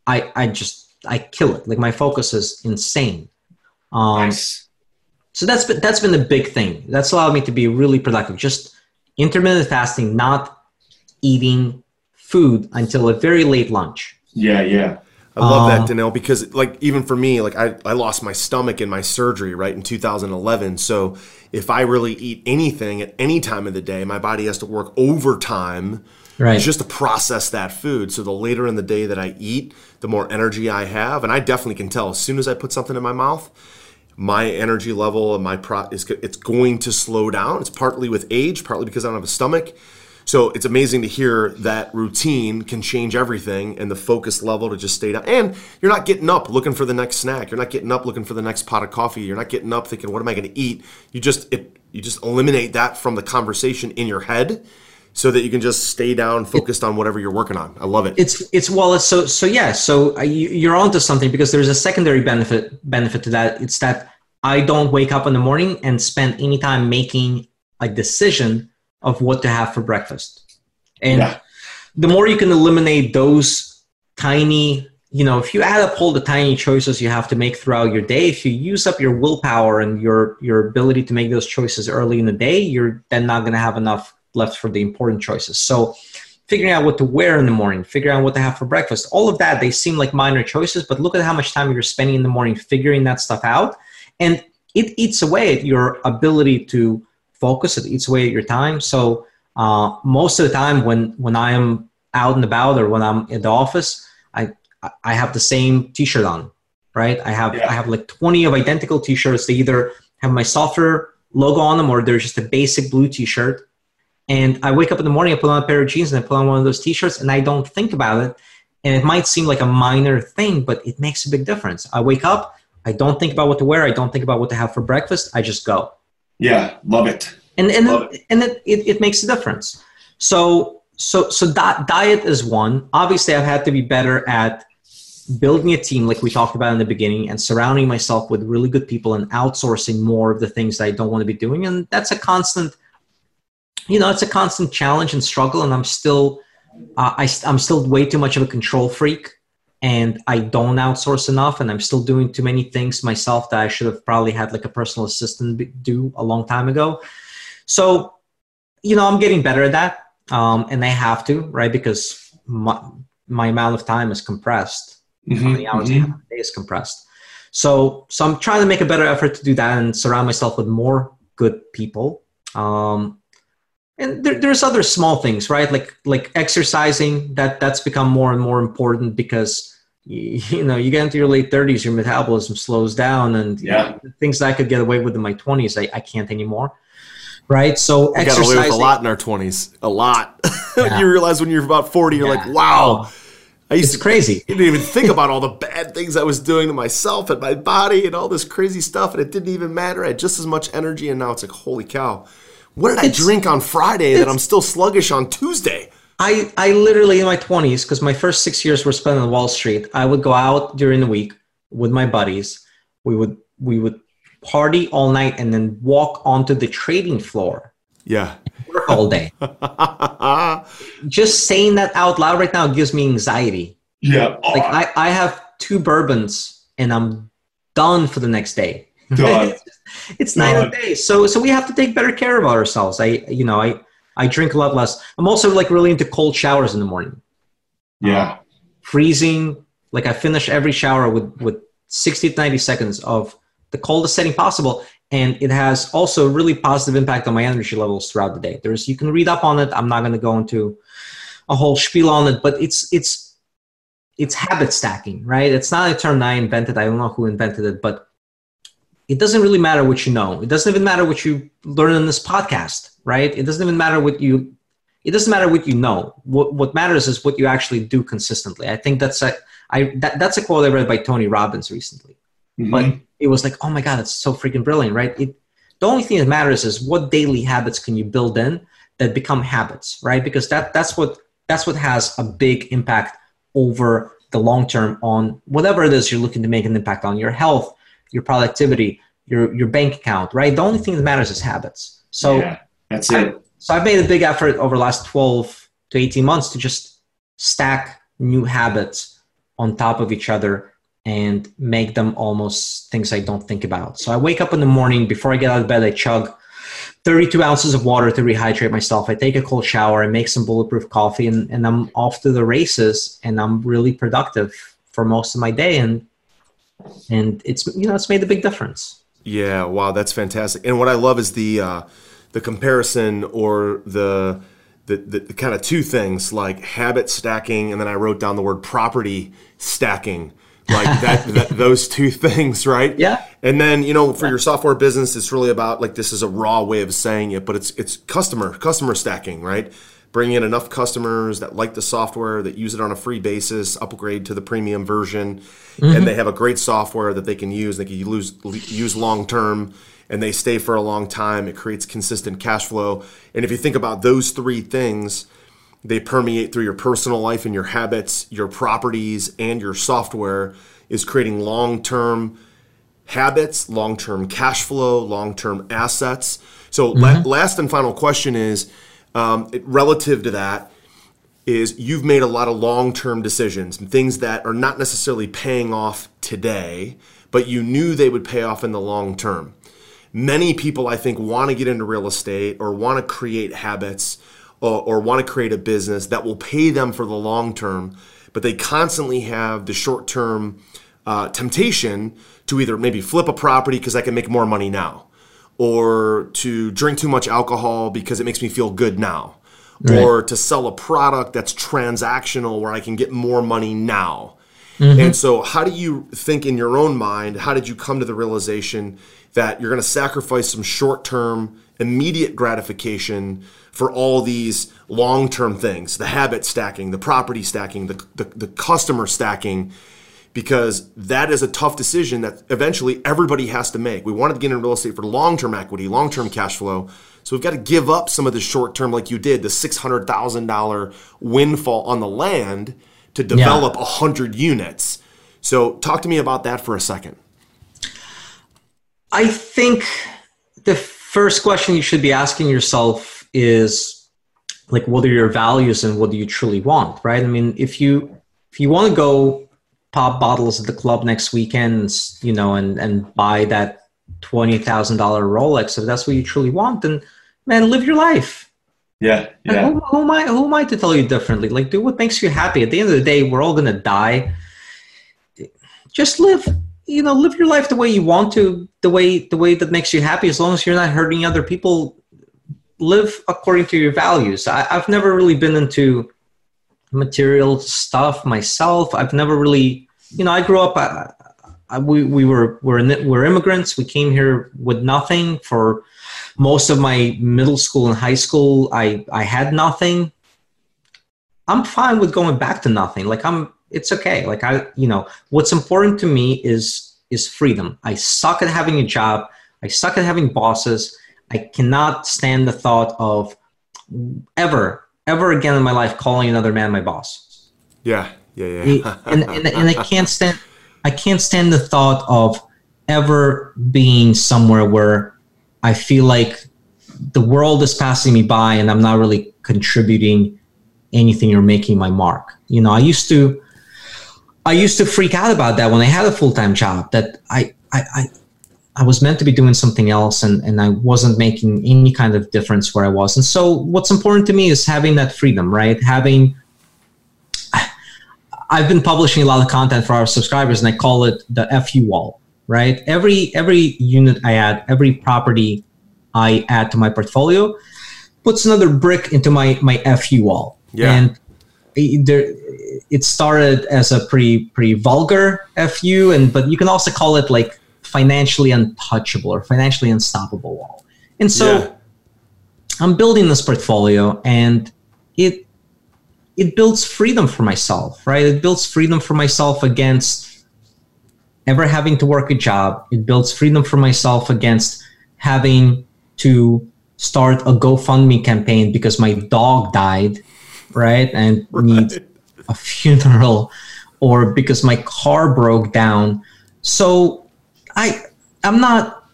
I, I just, I kill it. Like my focus is insane. Um, nice. So that's been, that's been the big thing. That's allowed me to be really productive. Just intermittent fasting, not eating food until a very late lunch. Yeah, yeah. I love that, um, Daniil, because like even for me, like I, I lost my stomach in my surgery right in 2011. So if I really eat anything at any time of the day, my body has to work overtime right. just to process that food. So the later in the day that I eat, the more energy I have, and I definitely can tell as soon as I put something in my mouth, my energy level and my pro is it's going to slow down. It's partly with age, partly because I don't have a stomach. So it's amazing to hear that routine can change everything and the focus level to just stay down. And you're not getting up looking for the next snack. You're not getting up looking for the next pot of coffee. You're not getting up thinking, what am I going to eat? You just it you just eliminate that from the conversation in your head so that you can just stay down focused on whatever you're working on i love it it's it's well it's so so yeah so uh, you're onto something because there's a secondary benefit benefit to that it's that i don't wake up in the morning and spend any time making a decision of what to have for breakfast and yeah. the more you can eliminate those tiny you know if you add up all the tiny choices you have to make throughout your day if you use up your willpower and your your ability to make those choices early in the day you're then not going to have enough left for the important choices. So figuring out what to wear in the morning, figuring out what to have for breakfast, all of that, they seem like minor choices, but look at how much time you're spending in the morning figuring that stuff out. And it eats away at your ability to focus, it eats away at your time. So uh, most of the time when, when I am out and about or when I'm in the office, I, I have the same T-shirt on, right? I have Yeah. I have like 20 of identical T-shirts. They either have my software logo on them or they're just a basic blue T-shirt. And I wake up in the morning, I put on a pair of jeans, and I put on one of those T-shirts, and I don't think about it. And it might seem like a minor thing, but it makes a big difference. I wake up, I don't think about what to wear, I don't think about what to have for breakfast. I just go Yeah, love it. and and Love it, and it, it, it makes a difference. So so so that diet is one. Obviously i've had to be better at building a team like we talked about in the beginning and surrounding myself with really good people and outsourcing more of the things that i don't want to be doing and that's a constant you know it's a constant challenge and struggle and i'm still uh, I, i'm still way too much of a control freak and i don't outsource enough and i'm still doing too many things myself that i should have probably had like a personal assistant do a long time ago so you know i'm getting better at that um, and i have to right because my, my amount of time is compressed how many hours I have a day is compressed. So, so I'm trying to make a better effort to do that and surround myself with more good people. Um, and there, there's other small things, right? Like like exercising. That that's become more and more important because you, you know you get into your late 30s, your metabolism slows down, and Yeah. things that I could get away with in my 20s, I, I can't anymore. Right? So We got away with a lot in our 20s. A lot. Yeah. you realize when you're about 40, you're like, wow. I used It's to crazy. I didn't even think about all the bad things I was doing to myself and my body and all this crazy stuff, and it didn't even matter. I had just as much energy, and now it's like, holy cow. What did I drink on Friday that I'm still sluggish on Tuesday? I, I literally in my 20s, because my first six years were spent on Wall Street, I would go out during the week with my buddies. We would we would party all night and then walk onto the trading floor, Yeah. work all day. Just saying that out loud right now gives me anxiety. yeah. Like I, I have two bourbons and I'm done for the next day. Done. it's night and day. So so we have to take better care of ourselves. I you know I I drink a lot less. I'm also like really into cold showers in the morning. yeah. freezing. Like I finish every shower with with 60 to 90 seconds of the coldest setting possible, and it has also a really positive impact on my energy levels throughout the day. There's you can read up on it. I'm not going to go into a whole spiel on it, but it's it's it's habit stacking, right? It's not a term I invented. I don't know who invented it, but it doesn't really matter what you know. It doesn't even matter what you learn in this podcast, right? It doesn't even matter what you it doesn't matter what you know. What what matters is what you actually do consistently. I think that's a I that, that's a quote I read by Tony Robbins recently. Mm-hmm. But it was like, oh my god, it's so freaking brilliant, right? It the only thing that matters is what daily habits can you build in that become habits, right? Because that that's what that's what has a big impact over the long term on whatever it is you're looking to make an impact on your health, your productivity, your your bank account, right? The only thing that matters is habits. So that's I- so I've made a big effort over the last 12 to 18 months to just stack new habits on top of each other and make them almost things I don't think about. So I wake up in the morning, before I get out of bed, I chug 32 ounces of water to rehydrate myself. I take a cold shower, I make some bulletproof coffee, and, and I'm off to the races and I'm really productive for most of my day. And and it's you know it's made a big difference. Yeah, wow, that's fantastic. And what I love is the uh, the comparison or the the, the, the kind of two things like habit stacking, and then I wrote down the word property stacking, like that, that those two things, right? Yeah. And then you know, for your software business, it's really about like this is a raw way of saying it, but it's it's customer customer stacking, right? Bring in enough customers that like the software, that use it on a free basis, upgrade to the premium version, and mm-hmm. they have a great software that they can use. They can use use long term, and they stay for a long time. It creates consistent cash flow. And if you think about those three things, they permeate through your personal life and your habits, your properties, and your software. Is creating long term habits, long term cash flow, long term assets. So, la- mm-hmm. last and final question is um, it- relative to that is you've made a lot of long term decisions and things that are not necessarily paying off today, but you knew they would pay off in the long term. Many people, I think, want to get into real estate or want to create habits or, or want to create a business that will pay them for the long term, but they constantly have the short term uh, temptation to either maybe flip a property because I can make more money now, or to drink too much alcohol because it makes me feel good now, or to sell a product that's transactional where I can get more money now. Mm-hmm. And so, how do you think in your own mind? How did you come to the realization that you're going to sacrifice some short term, immediate gratification for all these long term things the habit stacking, the property stacking, the, the, the, customer stacking? Because that is a tough decision that eventually everybody has to make. We wanted to get into real estate for long term equity, long term cash flow. So we've got to give up some of the short term, like you did, the $600,000 windfall on the land to develop yeah. hundred units. So talk to me about that for a second. I think the first question you should be asking yourself is like what are your values and what do you truly want, right? I mean, if you if you want to go pop bottles at the club next weekend, you know, and and buy that twenty thousand dollar Rolex, if that's what you truly want, then man, live your life. Yeah, yeah. Who, who, am I? Who am I to tell you differently? Like, do what makes you happy. At the end of the day, we're all gonna die. Just live, you know, live your life the way you want to, the way the way that makes you happy. As long as you're not hurting other people, live according to your values. I, I've never really been into material stuff myself. I've never really, you know, I grew up. I, I, we we were we're we're immigrants. We came here with nothing for most of my middle school and high school i i had nothing i'm fine with going back to nothing like i'm it's okay like i you know what's important to me is is freedom i suck at having a job i suck at having bosses i cannot stand the thought of ever ever again in my life calling another man my boss yeah yeah yeah and, and, and i can't stand i can't stand the thought of ever being somewhere where I feel like the world is passing me by and I'm not really contributing anything or making my mark. You know, I used to I used to freak out about that when I had a full-time job that I I, I I was meant to be doing something else and, and I wasn't making any kind of difference where I was. And so what's important to me is having that freedom, right? Having I've been publishing a lot of content for our subscribers and I call it the FU wall right? Every every unit I add, every property I add to my portfolio puts another brick into my my FU wall. Yeah. And it, there, it started as a pretty pretty vulgar FU, and but you can also call it like financially untouchable or financially unstoppable wall. And so yeah. I'm building this portfolio, and it it builds freedom for myself, right? It builds freedom for myself against ever having to work a job. It builds freedom for myself against having to start a GoFundMe campaign because my dog died, right? And right. need a funeral or because my car broke down. So I I'm not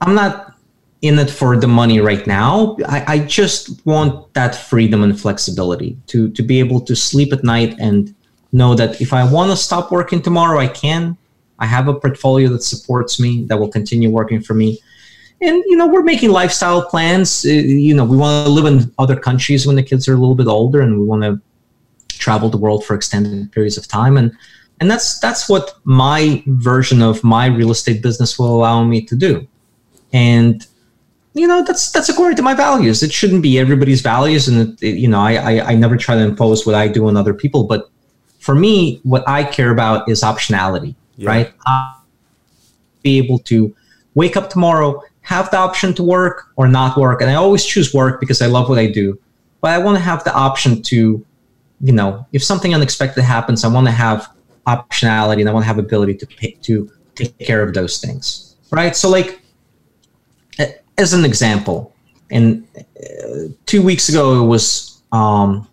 I'm not in it for the money right now. I, I just want that freedom and flexibility to to be able to sleep at night and know that if I want to stop working tomorrow, I can. I have a portfolio that supports me that will continue working for me. And you know, we're making lifestyle plans. Uh, you know, we want to live in other countries when the kids are a little bit older, and we want to travel the world for extended periods of time. And and that's that's what my version of my real estate business will allow me to do. And you know, that's that's according to my values. It shouldn't be everybody's values, and it, it, you know, I, I I never try to impose what I do on other people. But for me, what I care about is optionality yeah. right? I'll be able to wake up tomorrow, have the option to work or not work. And I always choose work because I love what I do. But I want to have the option to, you know, if something unexpected happens, I want to have optionality and I want to have ability to pay, to take care of those things, right? So, like, as an example, and uh, two weeks ago it was um,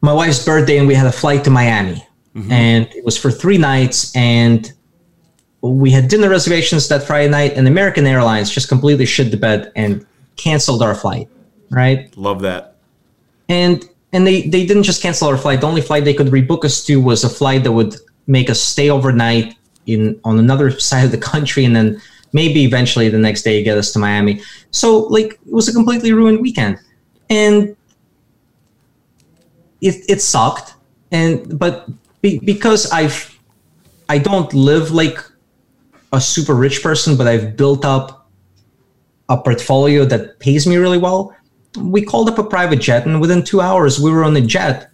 my wife's birthday, and we had a flight to Miami mm-hmm. and it was for three nights. And we had dinner reservations that Friday night, and American Airlines just completely shit the bed and canceled our flight. Right? Love that. And and they they didn't just cancel our flight. The only flight they could rebook us to was a flight that would make us stay overnight in on another side of the country, and then maybe eventually the next day get us to Miami. So like it was a completely ruined weekend, and it it sucked. And but be, because I've I don't live like a super rich person, but I've built up a portfolio that pays me really well. We called up a private jet, and within two hours, we were on a jet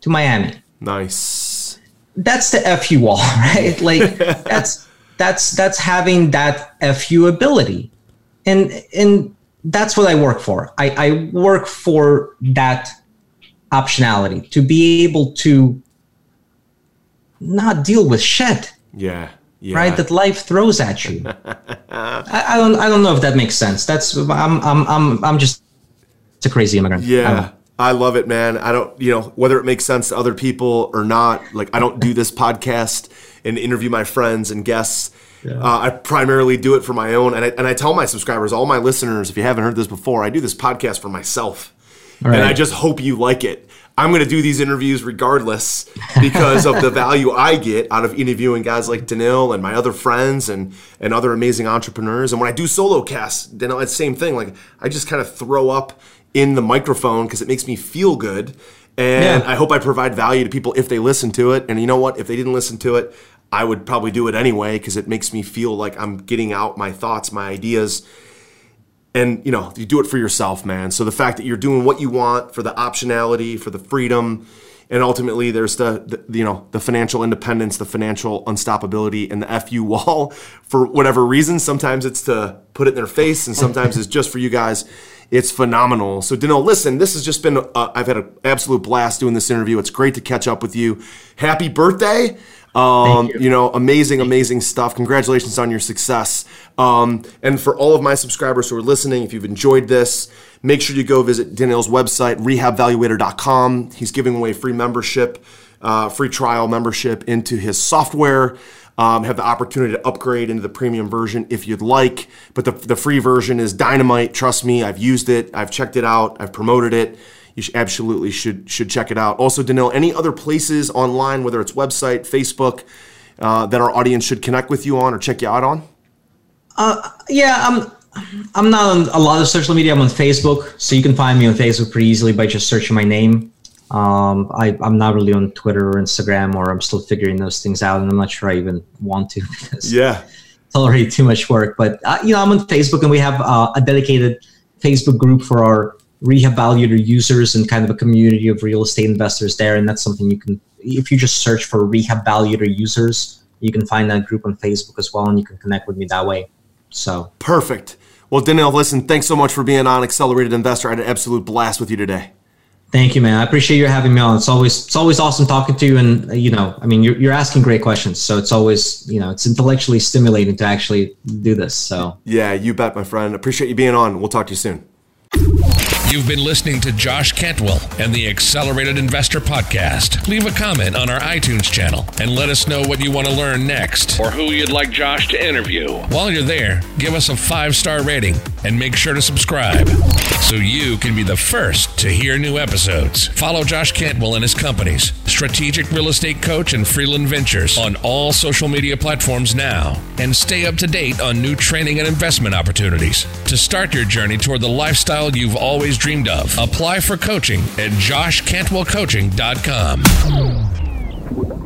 to Miami. Nice. that's the fu wall right like that's that's that's having that fu ability and and that's what i work for i i work for that optionality to be able to not deal with shit Yeah. Yeah. right that life throws at you I, I don't i don't know if that makes sense that's i'm i'm i'm, I'm just crazy immigrant Yeah. I love it, man. I don't, you know, whether it makes sense to other people or not, like, I don't do this podcast and interview my friends and guests. Uh, I primarily do it for my own. And I, and I tell my subscribers, all my listeners, if you haven't heard this before, I do this podcast for myself. And I just hope you like it. I'm going to do these interviews regardless because of the value I get out of interviewing guys like Daniil and my other friends and, and other amazing entrepreneurs. And when I do solo casts, Daniil, it's the same thing. Like I just kind of throw up in the microphone because it makes me feel good. And Yeah. I hope I provide value to people if they listen to it. And you know what? If they didn't listen to it, I would probably do it anyway because it makes me feel like I'm getting out my thoughts, my ideas and you know you do it for yourself man so the fact that you're doing what you want for the optionality for the freedom and ultimately there's the, the you know the financial independence the financial unstoppability and the fu wall for whatever reason sometimes it's to put it in their face and sometimes it's just for you guys it's phenomenal so Daniil, listen this has just been uh, i've had an absolute blast doing this interview it's great to catch up with you happy birthday um, you. you know, amazing, amazing stuff. Congratulations on your success. Um, and for all of my subscribers who are listening, if you've enjoyed this, make sure you go visit Daniil's website, rehabvaluator.com. He's giving away free membership, uh, free trial membership into his software. Um, have the opportunity to upgrade into the premium version if you'd like. But the, the free version is dynamite. Trust me, I've used it, I've checked it out, I've promoted it you should absolutely should should check it out. Also, Daniil, any other places online, whether it's website, Facebook, uh, that our audience should connect with you on or check you out on? yeah i'm i'm not on a lot of social media i'm on facebook so you can find me on facebook pretty easily by just searching my name um, I, i'm not really on twitter or instagram or i'm still figuring those things out and i'm not sure i even want to because Yeah, it's already too much work but uh, you know i'm on facebook and we have uh, a dedicated facebook group for our rehab valuator users and kind of a community of real estate investors there and that's something you can if you just search for rehab valuator users you can find that group on facebook as well and you can connect with me that way so perfect. Well, Daniil, listen, thanks so much for being on Accelerated Investor. I had an absolute blast with you today. Thank you, man. I appreciate you having me on. It's always it's always awesome talking to you, and uh, you know, I mean, you're you're asking great questions, so it's always you know it's intellectually stimulating to actually do this. So Yeah, you bet, my friend. Appreciate you being on. We'll talk to you soon. You've been listening to Josh Cantwell and the Accelerated Investor Podcast. Leave a comment on our iTunes channel and let us know what you want to learn next or who you'd like Josh to interview. While you're there, give us a five star rating and make sure to subscribe so you can be the first to hear new episodes. Follow Josh Cantwell and his companies, Strategic Real Estate Coach and Freeland Ventures, on all social media platforms now and stay up to date on new training and investment opportunities. To start your journey toward the lifestyle you've always dreamed of. Apply for coaching at joshcantwellcoaching.com.